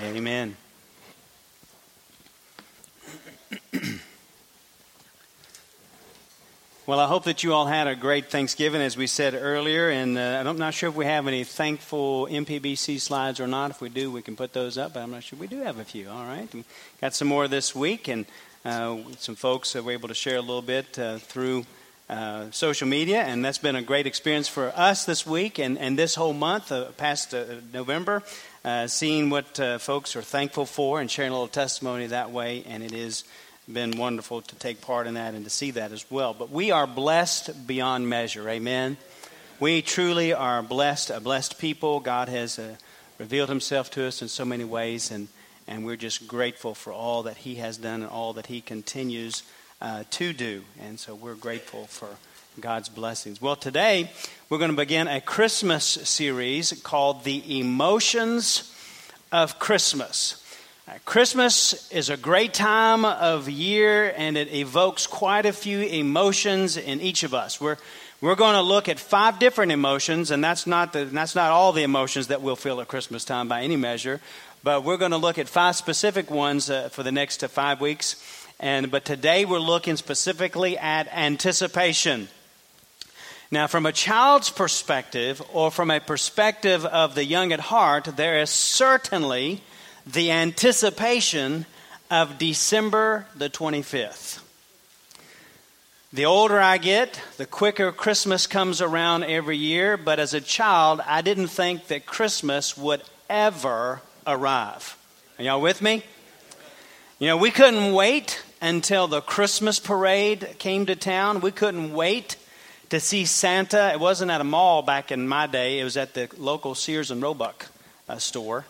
Amen. Well, I hope that you all had a great Thanksgiving, as we said earlier. And uh, I'm not sure if we have any thankful MPBC slides or not. If we do, we can put those up. But I'm not sure. We do have a few. All right. We got some more this week, and uh, some folks were able to share a little bit uh, through uh, social media, and that's been a great experience for us this week and, and this whole month, uh, past uh, November, seeing what folks are thankful for and sharing a little testimony that way. And it has been wonderful to take part in that and to see that as well. But we are blessed beyond measure. Amen. We truly are blessed, a blessed people. God has uh, revealed himself to us in so many ways, and, and we're just grateful for all that he has done and all that he continues uh, to do. And so we're grateful for God's blessings. Well, today we're going to begin a Christmas series called The Emotions of Christmas. Christmas is a great time of year and it evokes quite a few emotions in each of us. We're, we're going to look at five different emotions, and that's not, the, that's not all the emotions that we'll feel at Christmas time by any measure, but we're going to look at five specific ones uh, for the next uh, five weeks. And, but today we're looking specifically at anticipation. Now, from a child's perspective, or from a perspective of the young at heart, there is certainly the anticipation of December the 25th. The older I get, the quicker Christmas comes around every year, but as a child, I didn't think that Christmas would ever arrive. Are y'all with me? You know, we couldn't wait until the Christmas parade came to town. We couldn't wait to see Santa. It wasn't at a mall back in my day, it was at the local Sears and Roebuck uh, store.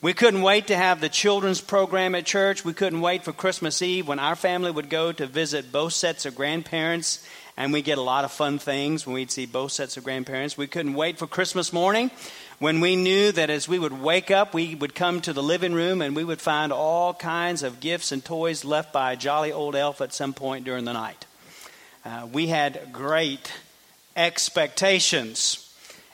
We couldn't wait to have the children's program at church. We couldn't wait for Christmas Eve when our family would go to visit both sets of grandparents, and we get a lot of fun things when we'd see both sets of grandparents. We couldn't wait for Christmas morning when we knew that as we would wake up, we would come to the living room and we would find all kinds of gifts and toys left by a jolly old elf at some point during the night. Uh, we had great expectations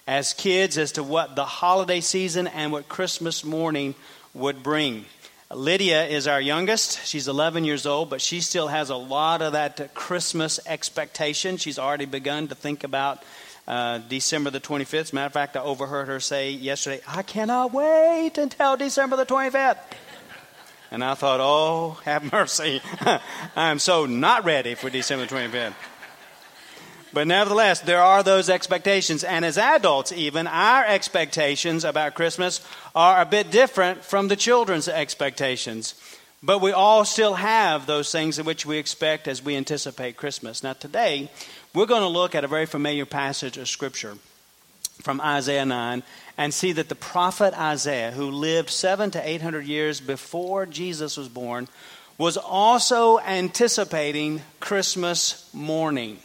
as kids as to what the holiday season and what Christmas morning would bring. Lydia is our youngest. She's 11 years old, but she still has a lot of that Christmas expectation. She's already begun to think about uh, December the 25th. Matter of fact, I overheard her say yesterday, I cannot wait until December the 25th. And I thought, oh, have mercy. I'm so not ready for December 25th. But nevertheless, there are those expectations. And as adults, even, our expectations about Christmas are a bit different from the children's expectations. But we all still have those things in which we expect as we anticipate Christmas. Now, today, we're going to look at a very familiar passage of Scripture from Isaiah 9 and see that the prophet Isaiah, who lived seven to eight hundred years before Jesus was born, was also anticipating Christmas morning.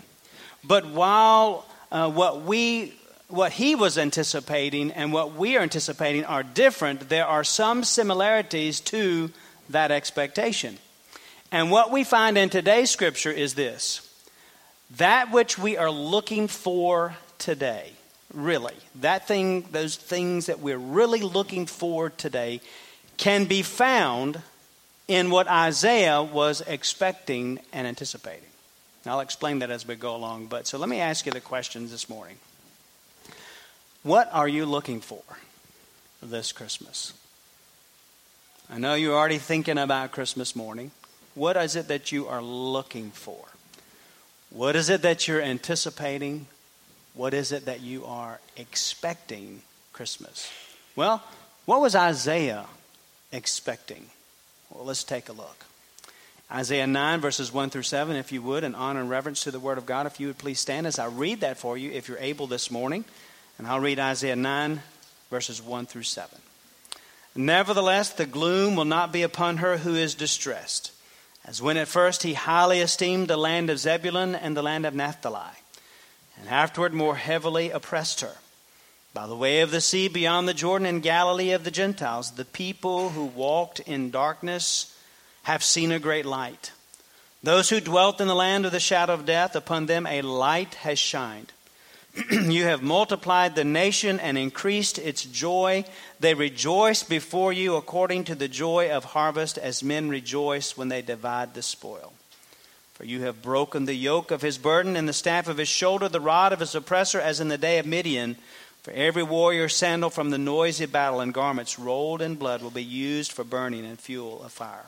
But while uh, what we what he was anticipating and what we are anticipating are different, there are some similarities to that expectation. And what we find in today's scripture is this that which we are looking for today, really, that thing, those things that we're really looking for today, can be found in what Isaiah was expecting and anticipating. I'll explain that as we go along. But so let me ask you the questions this morning. What are you looking for this Christmas? I know you're already thinking about Christmas morning. What is it that you are looking for? What is it that you're anticipating? What is it that you are expecting Christmas? Well, what was Isaiah expecting? Well, let's take a look. Isaiah 9, verses 1 through 7, if you would, in honor and reverence to the Word of God, if you would please stand as I read that for you, if you're able this morning. And I'll read Isaiah 9, verses 1 through 7. Nevertheless, the gloom will not be upon her who is distressed, as when at first he highly esteemed the land of Zebulun and the land of Naphtali, and afterward more heavily oppressed her. By the way of the sea beyond the Jordan in Galilee of the Gentiles, the people who walked in darkness have seen a great light. Those who dwelt in the land of the shadow of death, upon them a light has shined. you have multiplied the nation and increased its joy. They rejoice before you according to the joy of harvest, as men rejoice when they divide the spoil. For you have broken the yoke of his burden and the staff of his shoulder, the rod of his oppressor, as in the day of Midian. For every warrior's sandal from the noisy battle and garments rolled in blood will be used for burning and fuel of fire.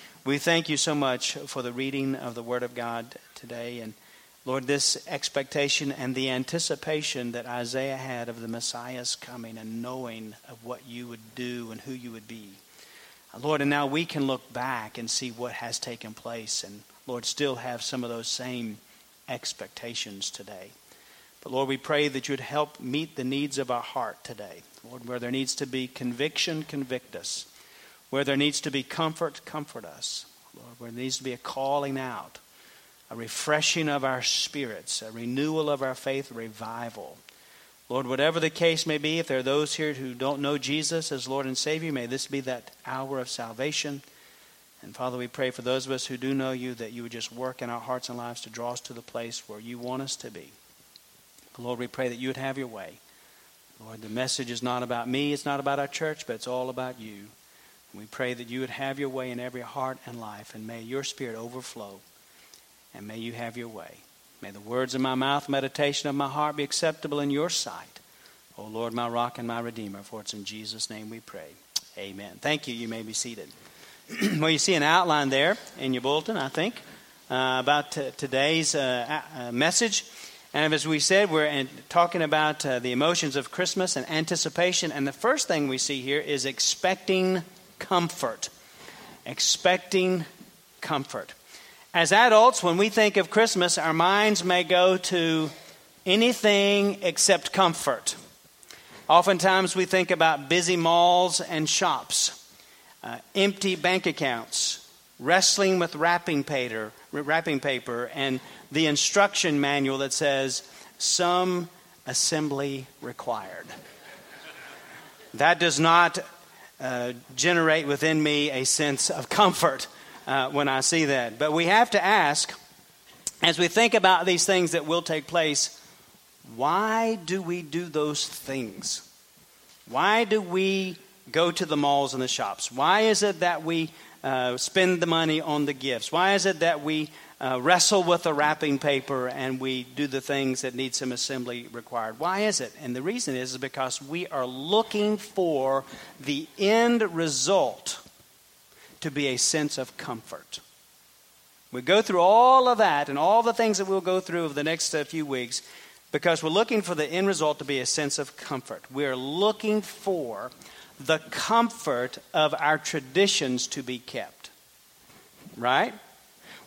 we thank you so much for the reading of the Word of God today. And Lord, this expectation and the anticipation that Isaiah had of the Messiah's coming and knowing of what you would do and who you would be. Uh, Lord, and now we can look back and see what has taken place, and Lord, still have some of those same expectations today. But Lord, we pray that you'd help meet the needs of our heart today. Lord, where there needs to be conviction, convict us. Where there needs to be comfort, comfort us. Lord, where there needs to be a calling out, a refreshing of our spirits, a renewal of our faith, revival. Lord, whatever the case may be, if there are those here who don't know Jesus as Lord and Savior, may this be that hour of salvation. And Father, we pray for those of us who do know you that you would just work in our hearts and lives to draw us to the place where you want us to be. Lord, we pray that you would have your way. Lord, the message is not about me, it's not about our church, but it's all about you. We pray that you would have your way in every heart and life, and may your spirit overflow, and may you have your way. May the words of my mouth, meditation of my heart be acceptable in your sight. O Lord, my rock and my redeemer, for it's in Jesus' name we pray. Amen. Thank you. You may be seated. well, you see an outline there in your bulletin, I think, uh, about t- today's uh, uh, message. And as we said, we're talking about uh, the emotions of Christmas and anticipation. And the first thing we see here is expecting comfort. Expecting comfort. As adults, when we think of Christmas, our minds may go to anything except comfort. Oftentimes, we think about busy malls and shops, uh, empty bank accounts, wrestling with wrapping paper, wrapping paper, and the instruction manual that says, Some assembly required. That does not uh, generate within me a sense of comfort uh, when I see that. But we have to ask, as we think about these things that will take place, why do we do those things? Why do we go to the malls and the shops? Why is it that we uh, spend the money on the gifts? Why is it that we uh, wrestle with the wrapping paper and we do the things that need some assembly required? Why is it? And the reason is, is because we are looking for the end result to be a sense of comfort. We go through all of that and all the things that we'll go through over the next uh, few weeks because we're looking for the end result to be a sense of comfort. We're looking for the comfort of our traditions to be kept. Right?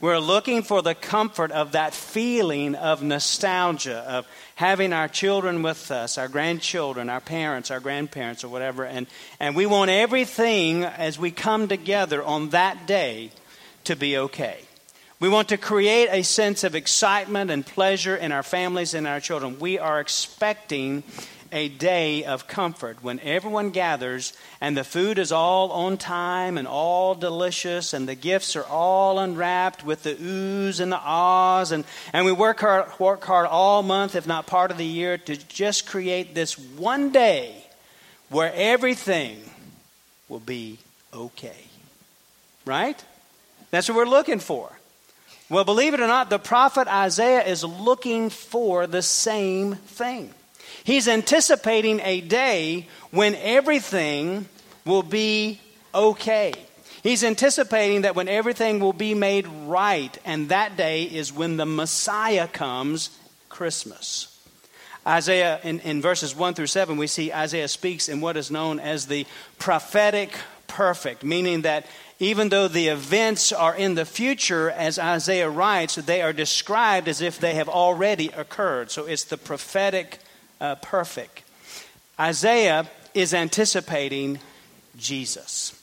We're looking for the comfort of that feeling of nostalgia, of having our children with us, our grandchildren, our parents, our grandparents, or whatever. And, and we want everything as we come together on that day to be okay. We want to create a sense of excitement and pleasure in our families and our children. We are expecting a day of comfort when everyone gathers and the food is all on time and all delicious and the gifts are all unwrapped with the oohs and the ahs and, and we work hard, work hard all month, if not part of the year, to just create this one day where everything will be okay. Right? That's what we're looking for. Well, believe it or not, the prophet Isaiah is looking for the same thing. He's anticipating a day when everything will be okay. He's anticipating that when everything will be made right, and that day is when the Messiah comes, Christmas. Isaiah, in, in verses 1 through 7, we see Isaiah speaks in what is known as the prophetic perfect, meaning that even though the events are in the future, as Isaiah writes, they are described as if they have already occurred. So it's the prophetic uh, perfect. Isaiah is anticipating Jesus.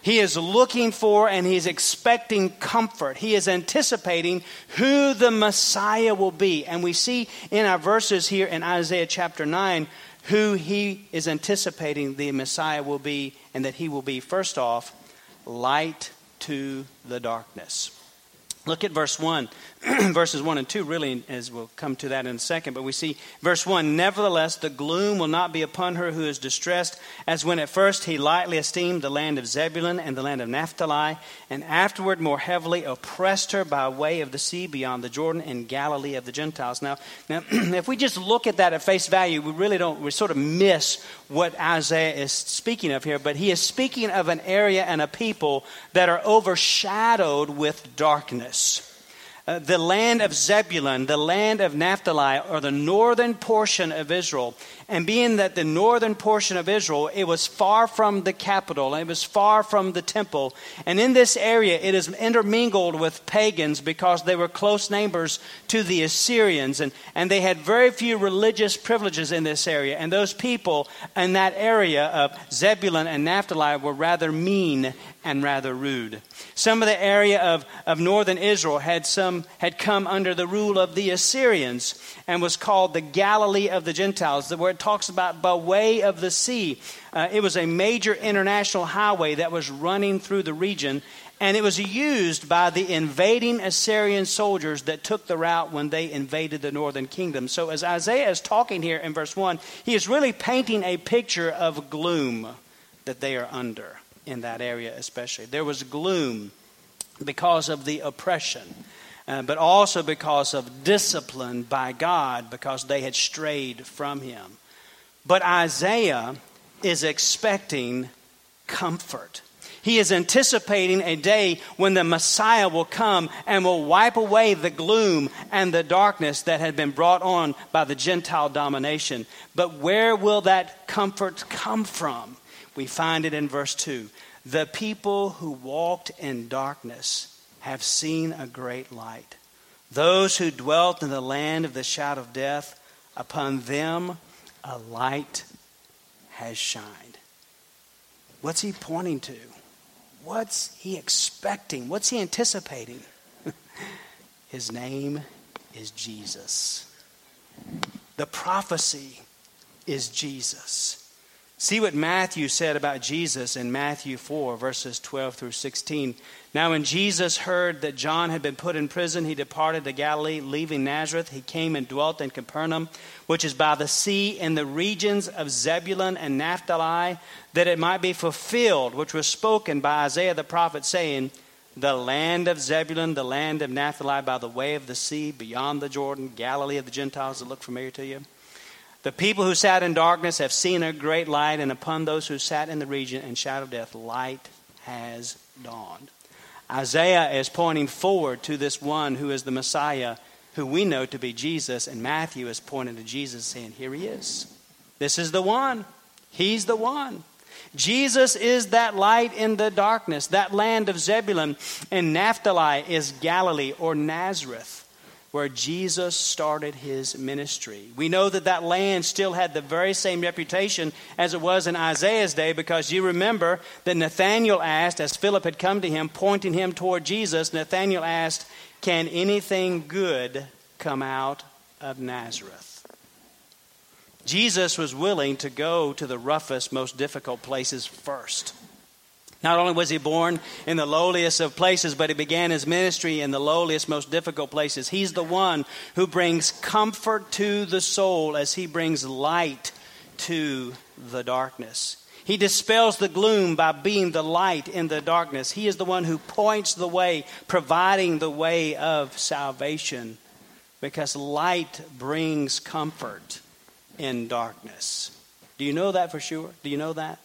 He is looking for and he's expecting comfort. He is anticipating who the Messiah will be. And we see in our verses here in Isaiah chapter 9 who he is anticipating the Messiah will be, and that he will be, first off, light to the darkness. Look at verse 1. Verses 1 and 2, really, as we'll come to that in a second. But we see verse 1 Nevertheless, the gloom will not be upon her who is distressed, as when at first he lightly esteemed the land of Zebulun and the land of Naphtali, and afterward more heavily oppressed her by way of the sea beyond the Jordan and Galilee of the Gentiles. Now, now if we just look at that at face value, we really don't, we sort of miss what Isaiah is speaking of here. But he is speaking of an area and a people that are overshadowed with darkness. Uh, the land of Zebulun, the land of Naphtali, or the northern portion of Israel. And being that the northern portion of Israel, it was far from the capital, it was far from the temple. And in this area, it is intermingled with pagans because they were close neighbors to the Assyrians. And, and they had very few religious privileges in this area. And those people in that area of Zebulun and Naphtali were rather mean and rather rude. Some of the area of, of northern Israel had, some, had come under the rule of the Assyrians and was called the Galilee of the Gentiles, where it talks about by way of the sea. Uh, it was a major international highway that was running through the region, and it was used by the invading Assyrian soldiers that took the route when they invaded the northern kingdom. So, as Isaiah is talking here in verse 1, he is really painting a picture of gloom that they are under in that area, especially. There was gloom because of the oppression, uh, but also because of discipline by God because they had strayed from Him. But Isaiah is expecting comfort. He is anticipating a day when the Messiah will come and will wipe away the gloom and the darkness that had been brought on by the Gentile domination. But where will that comfort come from? We find it in verse 2. The people who walked in darkness have seen a great light. Those who dwelt in the land of the shadow of death, upon them a light has shined. What's he pointing to? What's he expecting? What's he anticipating? His name is Jesus. The prophecy is Jesus. See what Matthew said about Jesus in Matthew 4, verses 12 through 16. Now, when Jesus heard that John had been put in prison, he departed to Galilee, leaving Nazareth. He came and dwelt in Capernaum, which is by the sea in the regions of Zebulun and Naphtali, that it might be fulfilled, which was spoken by Isaiah the prophet, saying, The land of Zebulun, the land of Naphtali, by the way of the sea, beyond the Jordan, Galilee of the Gentiles. Does it look familiar to you? The people who sat in darkness have seen a great light, and upon those who sat in the region and shadow of death, light has dawned. Isaiah is pointing forward to this one who is the Messiah, who we know to be Jesus, and Matthew is pointing to Jesus, saying, Here he is. This is the one. He's the one. Jesus is that light in the darkness. That land of Zebulun and Naphtali is Galilee or Nazareth where Jesus started his ministry. We know that that land still had the very same reputation as it was in Isaiah's day because you remember that Nathanael asked, as Philip had come to him, pointing him toward Jesus, Nathanael asked, Can anything good come out of Nazareth? Jesus was willing to go to the roughest, most difficult places first. Not only was he born in the lowliest of places, but he began his ministry in the lowliest, most difficult places. He's the one who brings comfort to the soul as he brings light to the darkness. He dispels the gloom by being the light in the darkness. He is the one who points the way, providing the way of salvation, because light brings comfort in darkness. Do you know that for sure? Do you know that?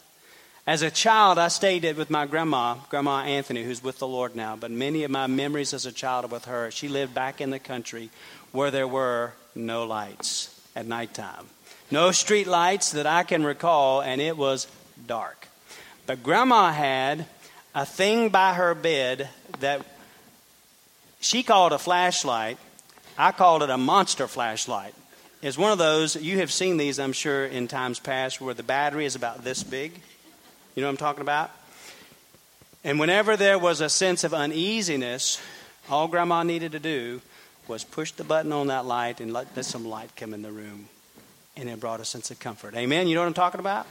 As a child, I stayed with my grandma, Grandma Anthony, who's with the Lord now, but many of my memories as a child are with her. She lived back in the country where there were no lights at nighttime. No street lights that I can recall, and it was dark. But Grandma had a thing by her bed that she called a flashlight. I called it a monster flashlight. It's one of those, you have seen these, I'm sure, in times past, where the battery is about this big. You know what I'm talking about? And whenever there was a sense of uneasiness, all Grandma needed to do was push the button on that light and let some light come in the room. And it brought a sense of comfort. Amen? You know what I'm talking about?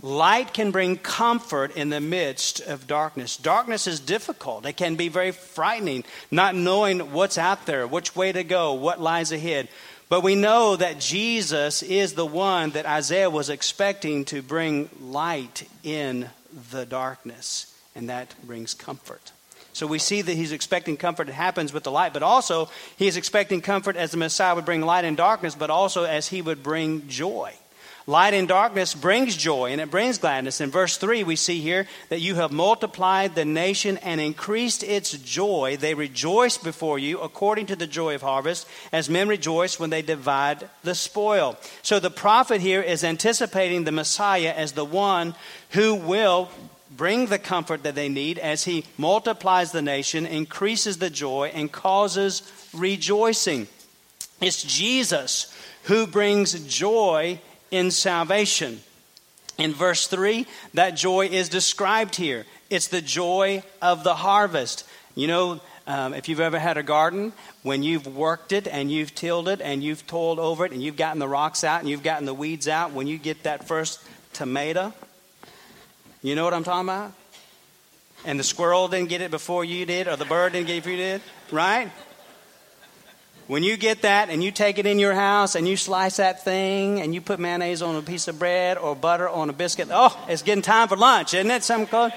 Light can bring comfort in the midst of darkness. Darkness is difficult. It can be very frightening, not knowing what's out there, which way to go, what lies ahead. But we know that Jesus is the one that Isaiah was expecting to bring light in the darkness, and that brings comfort. So we see that he's expecting comfort. It happens with the light, but also he is expecting comfort as the Messiah would bring light in darkness, but also as he would bring joy. Light in darkness brings joy and it brings gladness. In verse 3, we see here that you have multiplied the nation and increased its joy. They rejoice before you according to the joy of harvest, as men rejoice when they divide the spoil. So the prophet here is anticipating the Messiah as the one who will bring the comfort that they need as he multiplies the nation, increases the joy, and causes rejoicing. It's Jesus who brings joy in salvation. In verse 3, that joy is described here. It's the joy of the harvest. You know, um, if you've ever had a garden, when you've worked it and you've tilled it and you've toiled over it and you've gotten the rocks out and you've gotten the weeds out, when you get that first tomato, you know what I'm talking about? And the squirrel didn't get it before you did, or the bird didn't get it before you did, right? When you get that and you take it in your house and you slice that thing and you put mayonnaise on a piece of bread or butter on a biscuit, oh, it's getting time for lunch, isn't it? Some close.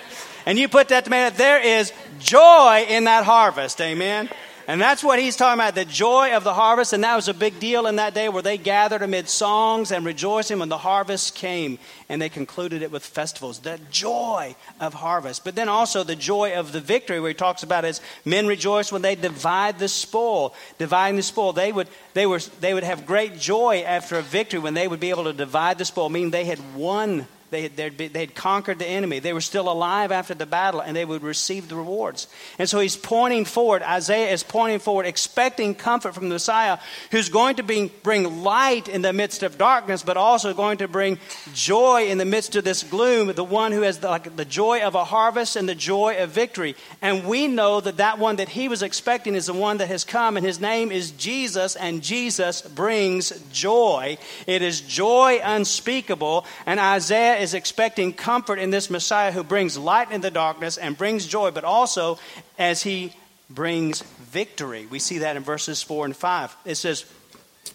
And you put that tomato, there is joy in that harvest, amen. And that's what he's talking about the joy of the harvest. And that was a big deal in that day where they gathered amid songs and rejoicing when the harvest came. And they concluded it with festivals. The joy of harvest. But then also the joy of the victory, where he talks about as men rejoice when they divide the spoil. Dividing the spoil. They would, they, were, they would have great joy after a victory when they would be able to divide the spoil, meaning they had won they had, they had conquered the enemy. They were still alive after the battle, and they would receive the rewards. And so he's pointing forward. Isaiah is pointing forward, expecting comfort from the Messiah, who's going to be, bring light in the midst of darkness, but also going to bring joy in the midst of this gloom. The one who has the, like, the joy of a harvest and the joy of victory. And we know that that one that he was expecting is the one that has come, and his name is Jesus, and Jesus brings joy. It is joy unspeakable, and Isaiah is expecting comfort in this Messiah who brings light in the darkness and brings joy, but also as he brings victory. We see that in verses 4 and 5. It says,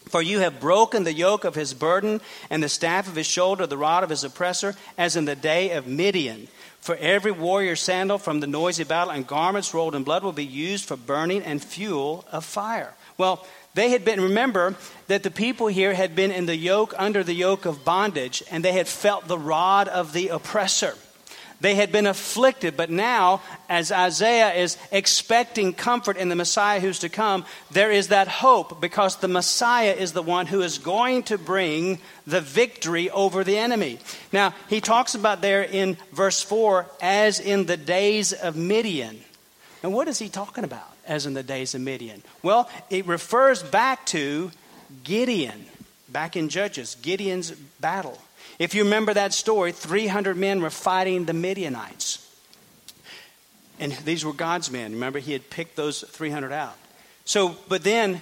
For you have broken the yoke of his burden and the staff of his shoulder, the rod of his oppressor, as in the day of Midian. For every warrior sandal from the noisy battle and garments rolled in blood will be used for burning and fuel of fire. Well, they had been, remember that the people here had been in the yoke, under the yoke of bondage, and they had felt the rod of the oppressor. They had been afflicted, but now, as Isaiah is expecting comfort in the Messiah who's to come, there is that hope because the Messiah is the one who is going to bring the victory over the enemy. Now, he talks about there in verse 4 as in the days of Midian. And what is he talking about? As in the days of Midian? Well, it refers back to Gideon, back in Judges, Gideon's battle. If you remember that story, 300 men were fighting the Midianites. And these were God's men. Remember, he had picked those 300 out. So, but then,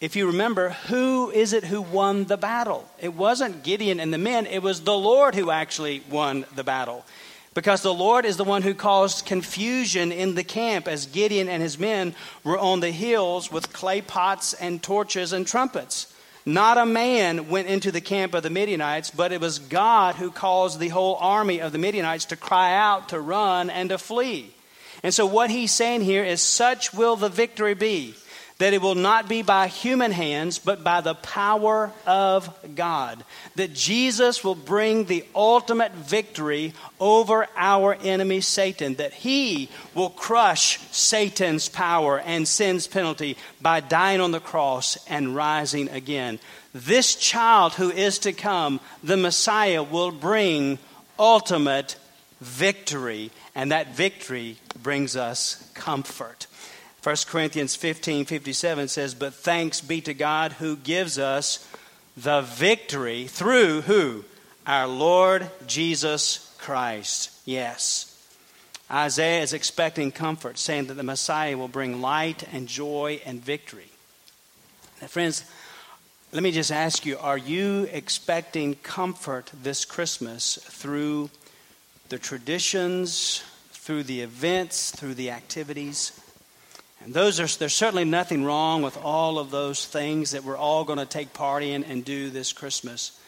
if you remember, who is it who won the battle? It wasn't Gideon and the men, it was the Lord who actually won the battle. Because the Lord is the one who caused confusion in the camp as Gideon and his men were on the hills with clay pots and torches and trumpets. Not a man went into the camp of the Midianites, but it was God who caused the whole army of the Midianites to cry out, to run, and to flee. And so, what he's saying here is, such will the victory be that it will not be by human hands, but by the power of God. That Jesus will bring the ultimate victory over our enemy Satan. That he will crush Satan's power and sin's penalty by dying on the cross and rising again. This child who is to come, the Messiah, will bring ultimate victory, and that victory brings us comfort. 1 Corinthians 15 57 says, But thanks be to God who gives us the victory through who? Our Lord Jesus Christ. Yes. Isaiah is expecting comfort, saying that the Messiah will bring light and joy and victory. Now, friends, let me just ask you are you expecting comfort this Christmas through the traditions, through the events, through the activities? And those are, there's certainly nothing wrong with all of those things that we're all going to take part in and do this Christmas.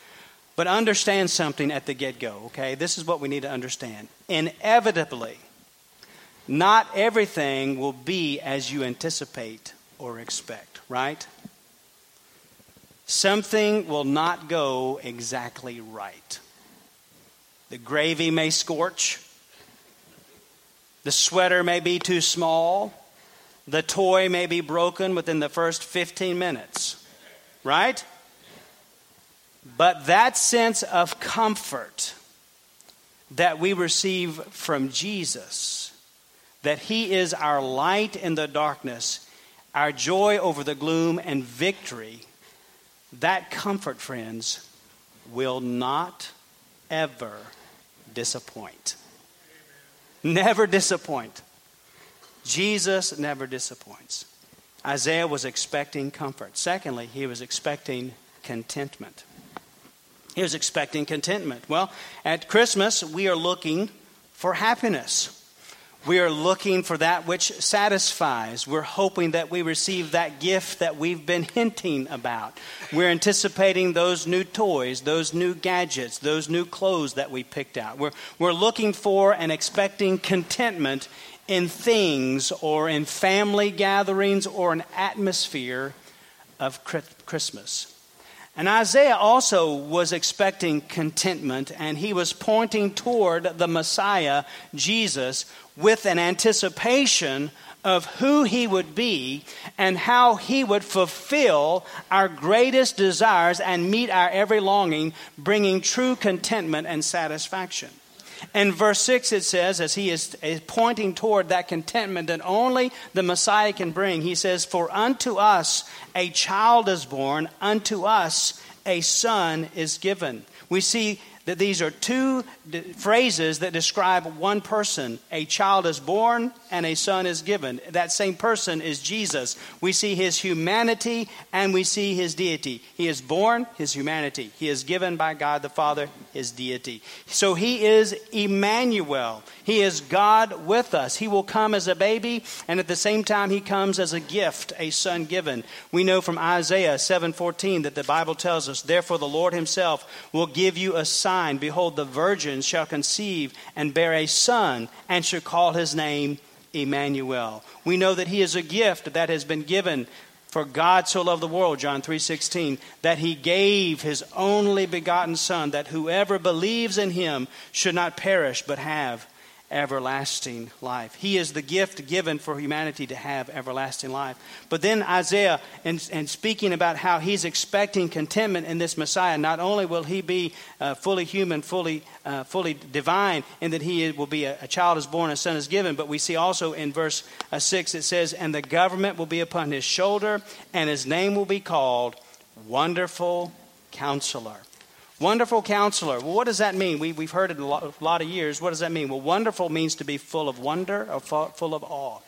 But understand something at the get go, okay? This is what we need to understand. Inevitably, not everything will be as you anticipate or expect, right? Something will not go exactly right. The gravy may scorch, the sweater may be too small the toy may be broken within the first 15 minutes, right? But that sense of comfort that we receive from Jesus, that He is our light in the darkness, our joy over the gloom, and victory, that comfort, friends, will not ever disappoint. Never disappoint. Jesus never disappoints. Isaiah was expecting comfort. Secondly, he was expecting contentment. He was expecting contentment. Well, at Christmas, we are looking for happiness. We are looking for that which satisfies. We're hoping that we receive that gift that we've been hinting about. We're anticipating those new toys, those new gadgets, those new clothes that we picked out. We're, we're looking for and expecting contentment in things or in family gatherings or an atmosphere of Christmas. And Isaiah also was expecting contentment, and he was pointing toward the Messiah, Jesus, with an anticipation of who he would be and how he would fulfill our greatest desires and meet our every longing, bringing true contentment and satisfaction. In verse 6, it says, as he is, pointing toward that contentment that only the Messiah can bring, he says, For unto us a child is born, unto us a son is given. We see that these are two phrases that describe one person. A child is born and a son is given. That same person is Jesus. We see his humanity and we see his deity. He is born, his humanity. He is given by God the Father, his deity. So he is Emmanuel. He is God with us. He will come as a baby and at the same time he comes as a gift, a son given. We know from Isaiah 7:14 that the Bible tells us, "Therefore the Lord himself will give you a sign Behold, the virgin shall conceive and bear a son, and shall call his name Emmanuel. We know that he is a gift that has been given for God so loved the world, John 3:16, that he gave his only begotten son that whoever believes in him should not perish but have everlasting life. He is the gift given for humanity to have everlasting life. But then Isaiah, and, and speaking about how he's expecting contentment in this Messiah, not only will he be uh, fully human, fully, uh, fully divine, in that he will be a, a, child is born, a son is given, but we see also in verse uh, 6 it says, And the government will be upon his shoulder, and his name will be called Wonderful Counselor. Wonderful counselor. Well, what does that mean? We, we've heard it a lot, a lot of years. What does that mean? Well, wonderful means to be full of wonder or full of awe.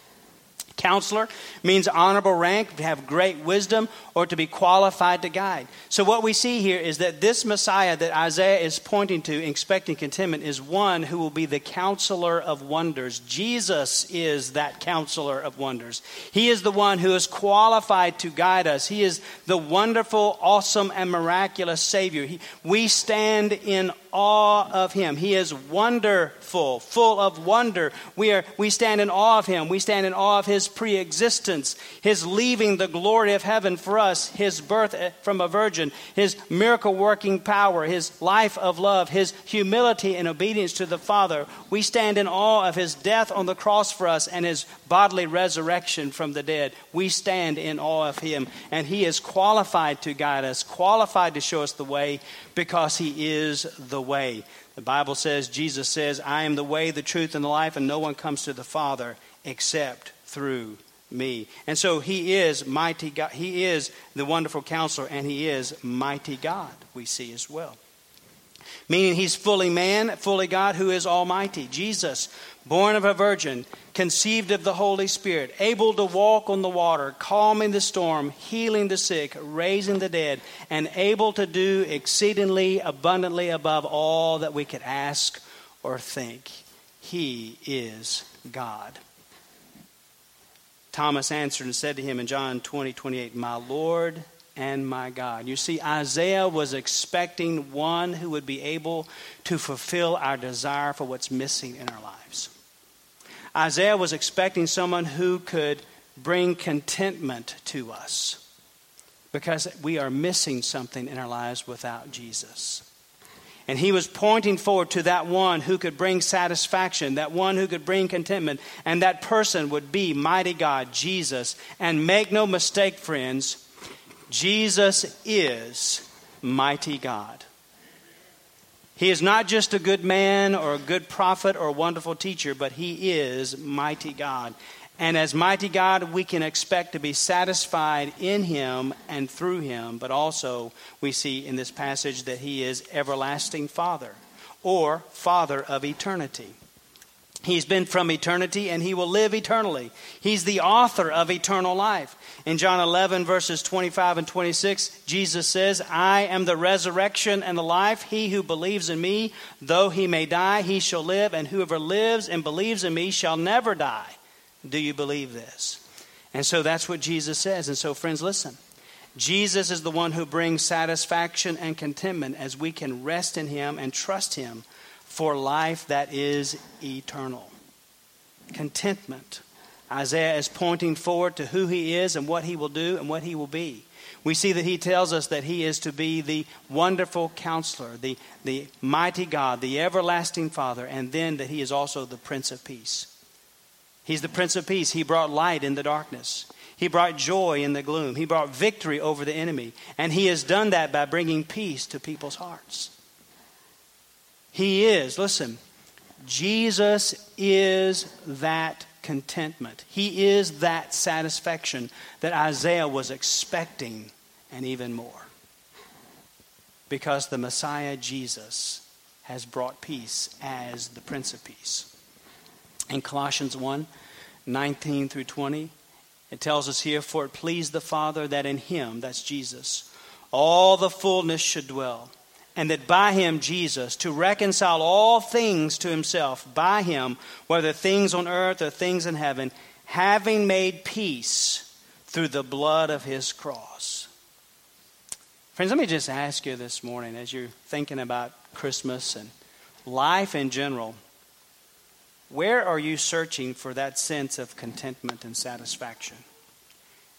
Counselor means honorable rank, to have great wisdom, or to be qualified to guide. So, what we see here is that this Messiah that Isaiah is pointing to, expecting contentment, is one who will be the counselor of wonders. Jesus is that counselor of wonders. He is the one who is qualified to guide us. He is the wonderful, awesome, and miraculous Savior. He, we stand in awe of him. He is wonderful, full of wonder. We, are, we stand in awe of him. We stand in awe of his pre existence, his leaving the glory of heaven for us, his birth eh, from a virgin, his miracle working power, his life of love, his humility and obedience to the Father. We stand in awe of his death on the cross for us and his bodily resurrection from the dead. We stand in awe of him, and he is qualified to guide us, qualified to show us the way because he is the way. The Bible says, Jesus says, I am the way, the truth, and the life, and no one comes to the Father except through me. And so he is mighty God. He is the wonderful counselor, and he is mighty God, we see as well. Meaning he's fully man, fully God, who is almighty. Jesus, born of a virgin, conceived of the Holy Spirit, able to walk on the water, calming the storm, healing the sick, raising the dead, and able to do exceedingly abundantly above all that we could ask or think. He is God. Thomas answered and said to him in John 20, 28, My Lord and my God. You see, Isaiah was expecting one who would be able to fulfill our desire for what's missing in our lives. Isaiah was expecting someone who could bring contentment to us because we are missing something in our lives without Jesus. And he was pointing forward to that one who could bring satisfaction, that one who could bring contentment, and that person would be mighty God, Jesus. And make no mistake, friends, Jesus is mighty God. He is not just a good man or a good prophet or a wonderful teacher, but he is mighty God. And as mighty God, we can expect to be satisfied in him and through him, but also we see in this passage that he is everlasting Father or Father of eternity. He's been from eternity and he will live eternally. He's the author of eternal life. In John 11, verses 25 and 26, Jesus says, I am the resurrection and the life. He who believes in me, though he may die, he shall live, and whoever lives and believes in me shall never die. Do you believe this? And so that's what Jesus says. And so, friends, listen. Jesus is the one who brings satisfaction and contentment as we can rest in him and trust him for life that is eternal. Contentment. Isaiah is pointing forward to who he is and what he will do and what he will be. We see that he tells us that he is to be the wonderful counselor, the, the mighty God, the everlasting Father, and then that he is also the Prince of Peace. He's the Prince of Peace. He brought light in the darkness. He brought joy in the gloom. He brought victory over the enemy. And he has done that by bringing peace to people's hearts. He is, listen, Jesus is that contentment. He is that satisfaction that Isaiah was expecting and even more. Because the Messiah, Jesus, has brought peace as the Prince of Peace. In Colossians 1 19 through 20, it tells us here, For it pleased the Father that in him, that's Jesus, all the fullness should dwell and that by him, Jesus, to reconcile all things to himself, by him, whether things on earth or things in heaven, having made peace through the blood of his cross. Friends, let me just ask you this morning as you're thinking about Christmas and life in general, where are you searching for that sense of contentment and satisfaction?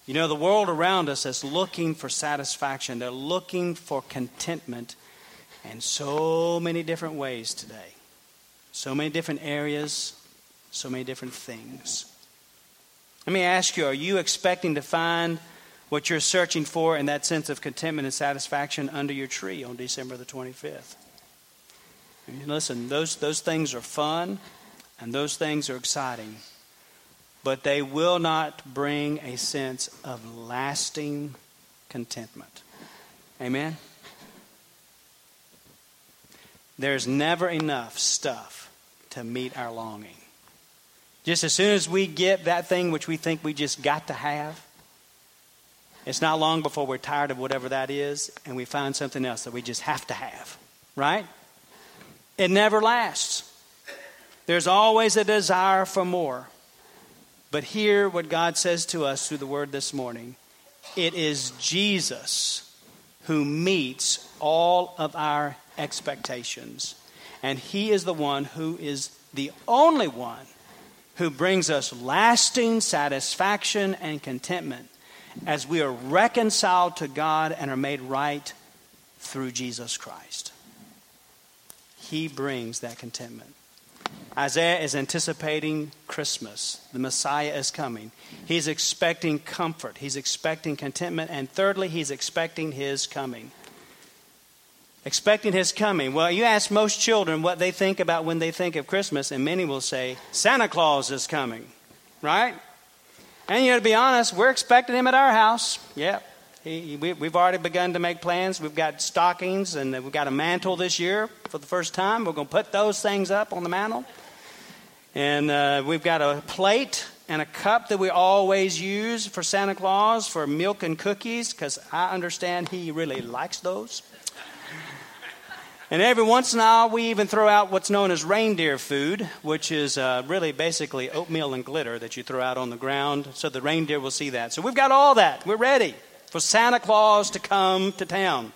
You know, the world around us is looking for satisfaction. They're looking for contentment in so many different ways today. So many different areas, so many different things. Let me ask you are you expecting to find what you're searching for in that sense of contentment and satisfaction under your tree on December the 25th? Listen, those, those things are fun and those things are exciting, but they will not bring a sense of lasting contentment. Amen? There's never enough stuff to meet our longing. Just as soon as we get that thing which we think we just got to have, it's not long before we're tired of whatever that is and we find something else that we just have to have, right? It never lasts. There's always a desire for more. But hear what God says to us through the word this morning. It is Jesus who meets all of our expectations. And He is the one who is the only one who brings us lasting satisfaction and contentment as we are reconciled to God and are made right through Jesus Christ. He brings that contentment. Isaiah is anticipating Christmas. The Messiah is coming. He's expecting comfort. He's expecting contentment. And thirdly, he's expecting his coming. Expecting his coming. Well, you ask most children what they think about when they think of Christmas, and many will say, Santa Claus is coming, right? And you know, to be honest, we're expecting him at our house. Yep. He, we, have already begun to make plans. We've got stockings and we've got a mantle this year for the first time. We're going to put those things up on the mantle. And uh, we've got a plate and a cup that we always use for Santa Claus for milk and cookies because I understand he really likes those. And every once in a while, we even throw out what's known as reindeer food, which is uh, really basically oatmeal and glitter that you throw out on the ground so the reindeer will see that. So we've got all that. We're ready for Santa Claus to come to town.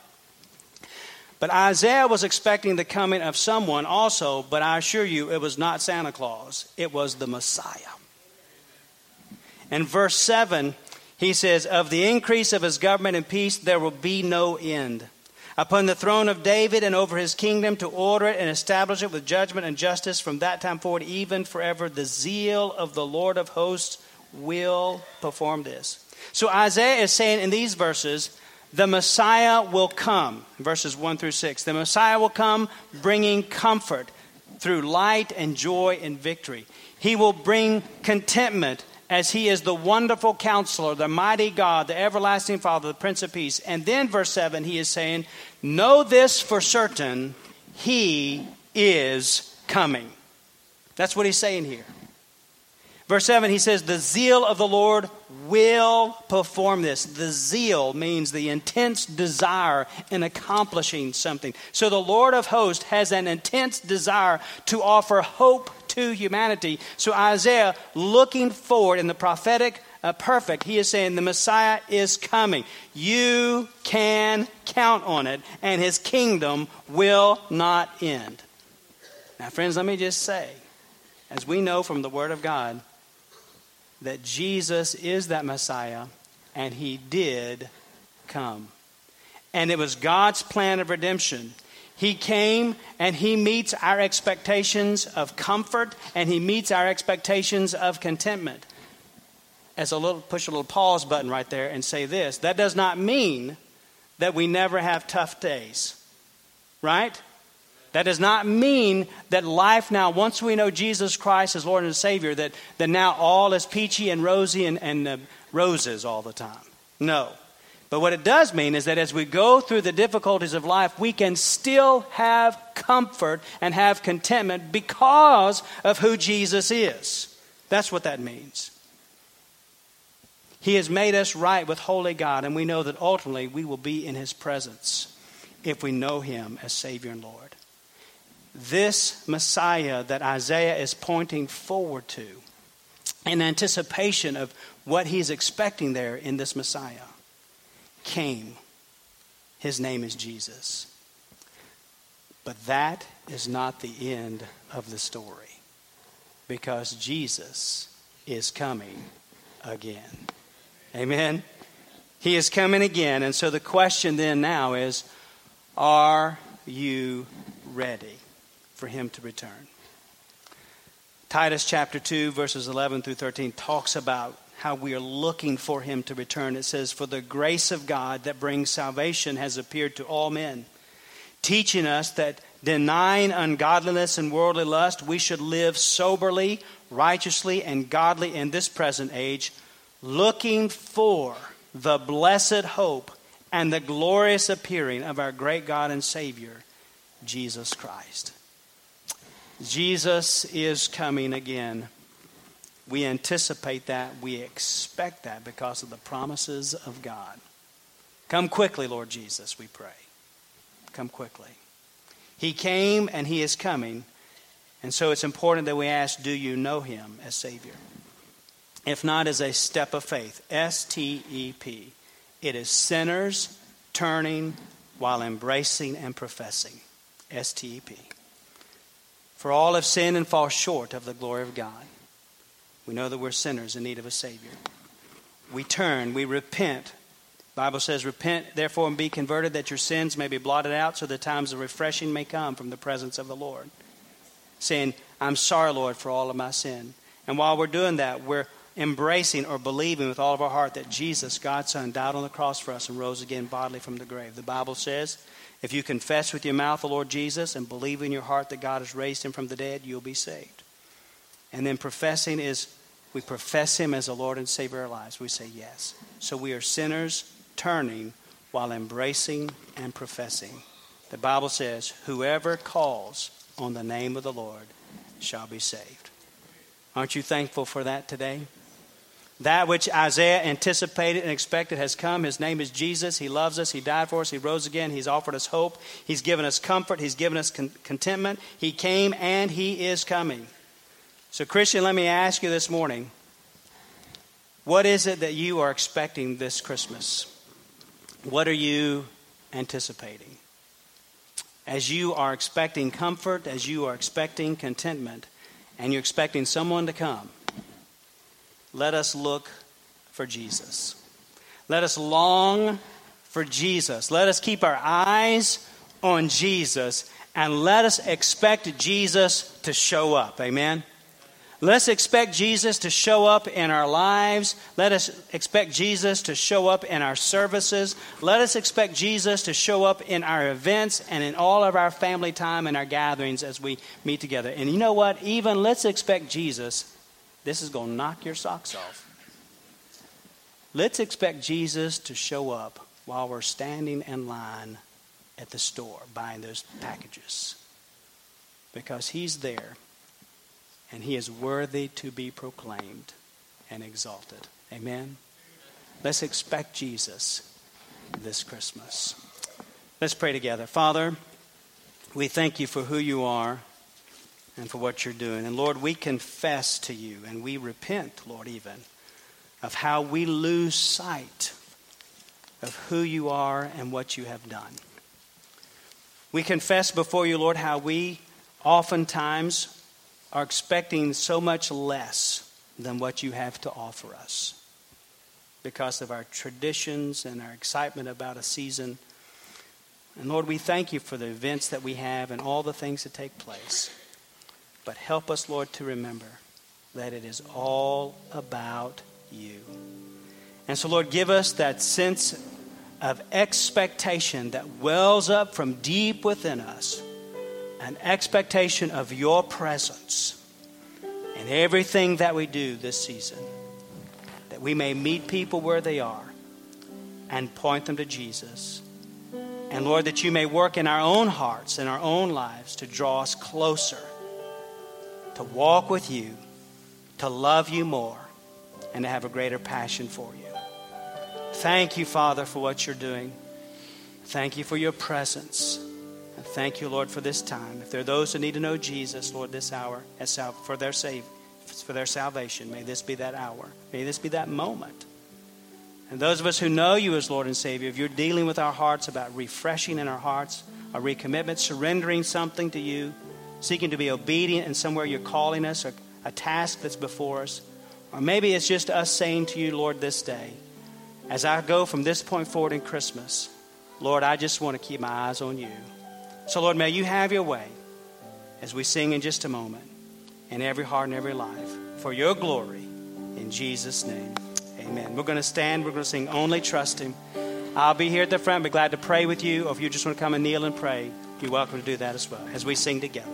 But Isaiah was expecting the coming of someone also, but I assure you it was not Santa Claus, it was the Messiah. In verse 7, he says, Of the increase of his government and peace there will be no end upon the throne of David and over his kingdom to order it and establish it with judgment and justice from that time forward, even forever. The zeal of the Lord of hosts will perform this. So Isaiah is saying in these verses, the Messiah will come, verses 1 through 6. The Messiah will come bringing comfort through light and joy and victory. He will bring contentment as he is the wonderful counselor, the mighty God, the everlasting Father, the Prince of Peace. And then, verse 7, he is saying, Know this for certain, he is coming. That's what he's saying here. Verse 7, he says, The zeal of the Lord will perform this. The zeal means the intense desire in accomplishing something. So the Lord of hosts has an intense desire to offer hope to humanity. So Isaiah, looking forward in the prophetic uh, perfect, he is saying the Messiah is coming. You can count on it, and his kingdom will not end. Now, friends, let me just say, as we know from the Word of God, that Jesus is that Messiah, and he did come. And it was God's plan of redemption he came and He meets our expectations of comfort and He meets our expectations of contentment. As a little, push a little pause button right there and say this that does not mean that we never have tough days, right? That does not mean that life now, once we know Jesus Christ as Lord and Savior, that, that now all is peachy and rosy and, and uh, roses all the time. No. But what it does mean is that as we go through the difficulties of life, we can still have comfort and have contentment because of who Jesus is. That's what that means. He has made us right with holy God, and we know that ultimately we will be in His presence if we know Him as Savior and Lord. This Messiah that Isaiah is pointing forward to in anticipation of what he's expecting there in this Messiah came. His name is Jesus. But that is not the end of the story because Jesus is coming again. Amen? He is coming again. And so the question then now is are you ready for him to return? Titus chapter 2, verses 11 through 13 talks about how we are looking for him to return. It says, For the grace of God that brings salvation has appeared to all men, teaching us that denying ungodliness and worldly lust, we should live soberly, righteously, and godly in this present age, looking for the blessed hope and the glorious appearing of our great God and Savior, Jesus Christ. Jesus is coming again. We anticipate that. We expect that because of the promises of God. Come quickly, Lord Jesus, we pray. Come quickly. He came and He is coming. And so it's important that we ask Do you know Him as Savior? If not, as a step of faith. S T E P. It is sinners turning while embracing and professing. S T E P. For all have sinned and fall short of the glory of God. We know that we're sinners in need of a Savior. We turn, we repent. Bible says, Repent, therefore, and be converted, that your sins may be blotted out, so that times of refreshing may come from the presence of the Lord. Saying, I'm sorry, Lord, for all of my sin. And while we're doing that, we're embracing or believing with all of our heart that Jesus, God's Son, died on the cross for us and rose again bodily from the grave. The Bible says, if you confess with your mouth the Lord Jesus and believe in your heart that God has raised him from the dead, you'll be saved. And then professing is we profess him as the Lord and Savior of our lives. We say yes. So we are sinners turning while embracing and professing. The Bible says, whoever calls on the name of the Lord shall be saved. Aren't you thankful for that today? That which Isaiah anticipated and expected has come. His name is Jesus. He loves us. He died for us. He rose again. He's offered us hope. He's given us comfort. He's given us con- contentment. He came and He is coming. So, Christian, let me ask you this morning what is it that you are expecting this Christmas? What are you anticipating? As you are expecting comfort, as you are expecting contentment, and you're expecting someone to come, let us look for Jesus. Let us long for Jesus. Let us keep our eyes on Jesus and let us expect Jesus to show up. Amen. Let's expect Jesus to show up in our lives. Let us expect Jesus to show up in our services. Let us expect Jesus to show up in our events and in all of our family time and our gatherings as we meet together. And you know what? Even let's expect Jesus. This is going to knock your socks off. Let's expect Jesus to show up while we're standing in line at the store buying those packages. Because he's there and he is worthy to be proclaimed and exalted. Amen? Let's expect Jesus this Christmas. Let's pray together. Father, we thank you for who you are and for what you're doing. And Lord, we confess to you and we repent, Lord, even of how we lose sight of who you are and what you have done. We confess before you, Lord, how we oftentimes are expecting so much less than what you have to offer us because of our traditions and our excitement about a season. And Lord, we thank you for the events that we have and all the things that take place. But help us, Lord, to remember that it is all about you. And so, Lord, give us that sense of expectation that wells up from deep within us an expectation of your presence in everything that we do this season, that we may meet people where they are and point them to Jesus. And Lord, that you may work in our own hearts and our own lives to draw us closer, to walk with you, to love you more, and to have a greater passion for you. Thank you, Father, for what you're doing. Thank you for your presence. And thank you, Lord, for this time. If there are those who need to know Jesus, Lord, this hour for their save, for their salvation, may this be that hour. May this be that moment. And those of us who know you as Lord and Savior, if you're dealing with our hearts about refreshing in our hearts, a recommitment, surrendering something to you, seeking to be obedient in somewhere you're calling us, or a task that's before us, or maybe it's just us saying to you, Lord, this day, as I go from this point forward in Christmas, Lord, I just want to keep my eyes on you. So, Lord, may you have your way as we sing in just a moment in every heart and every life for your glory. In Jesus' name, amen. We're going to stand. We're going to sing Only Trust Him. I'll be here at the front. Be glad to pray with you. Or if you just want to come and kneel and pray, you're welcome to do that as well as we sing together.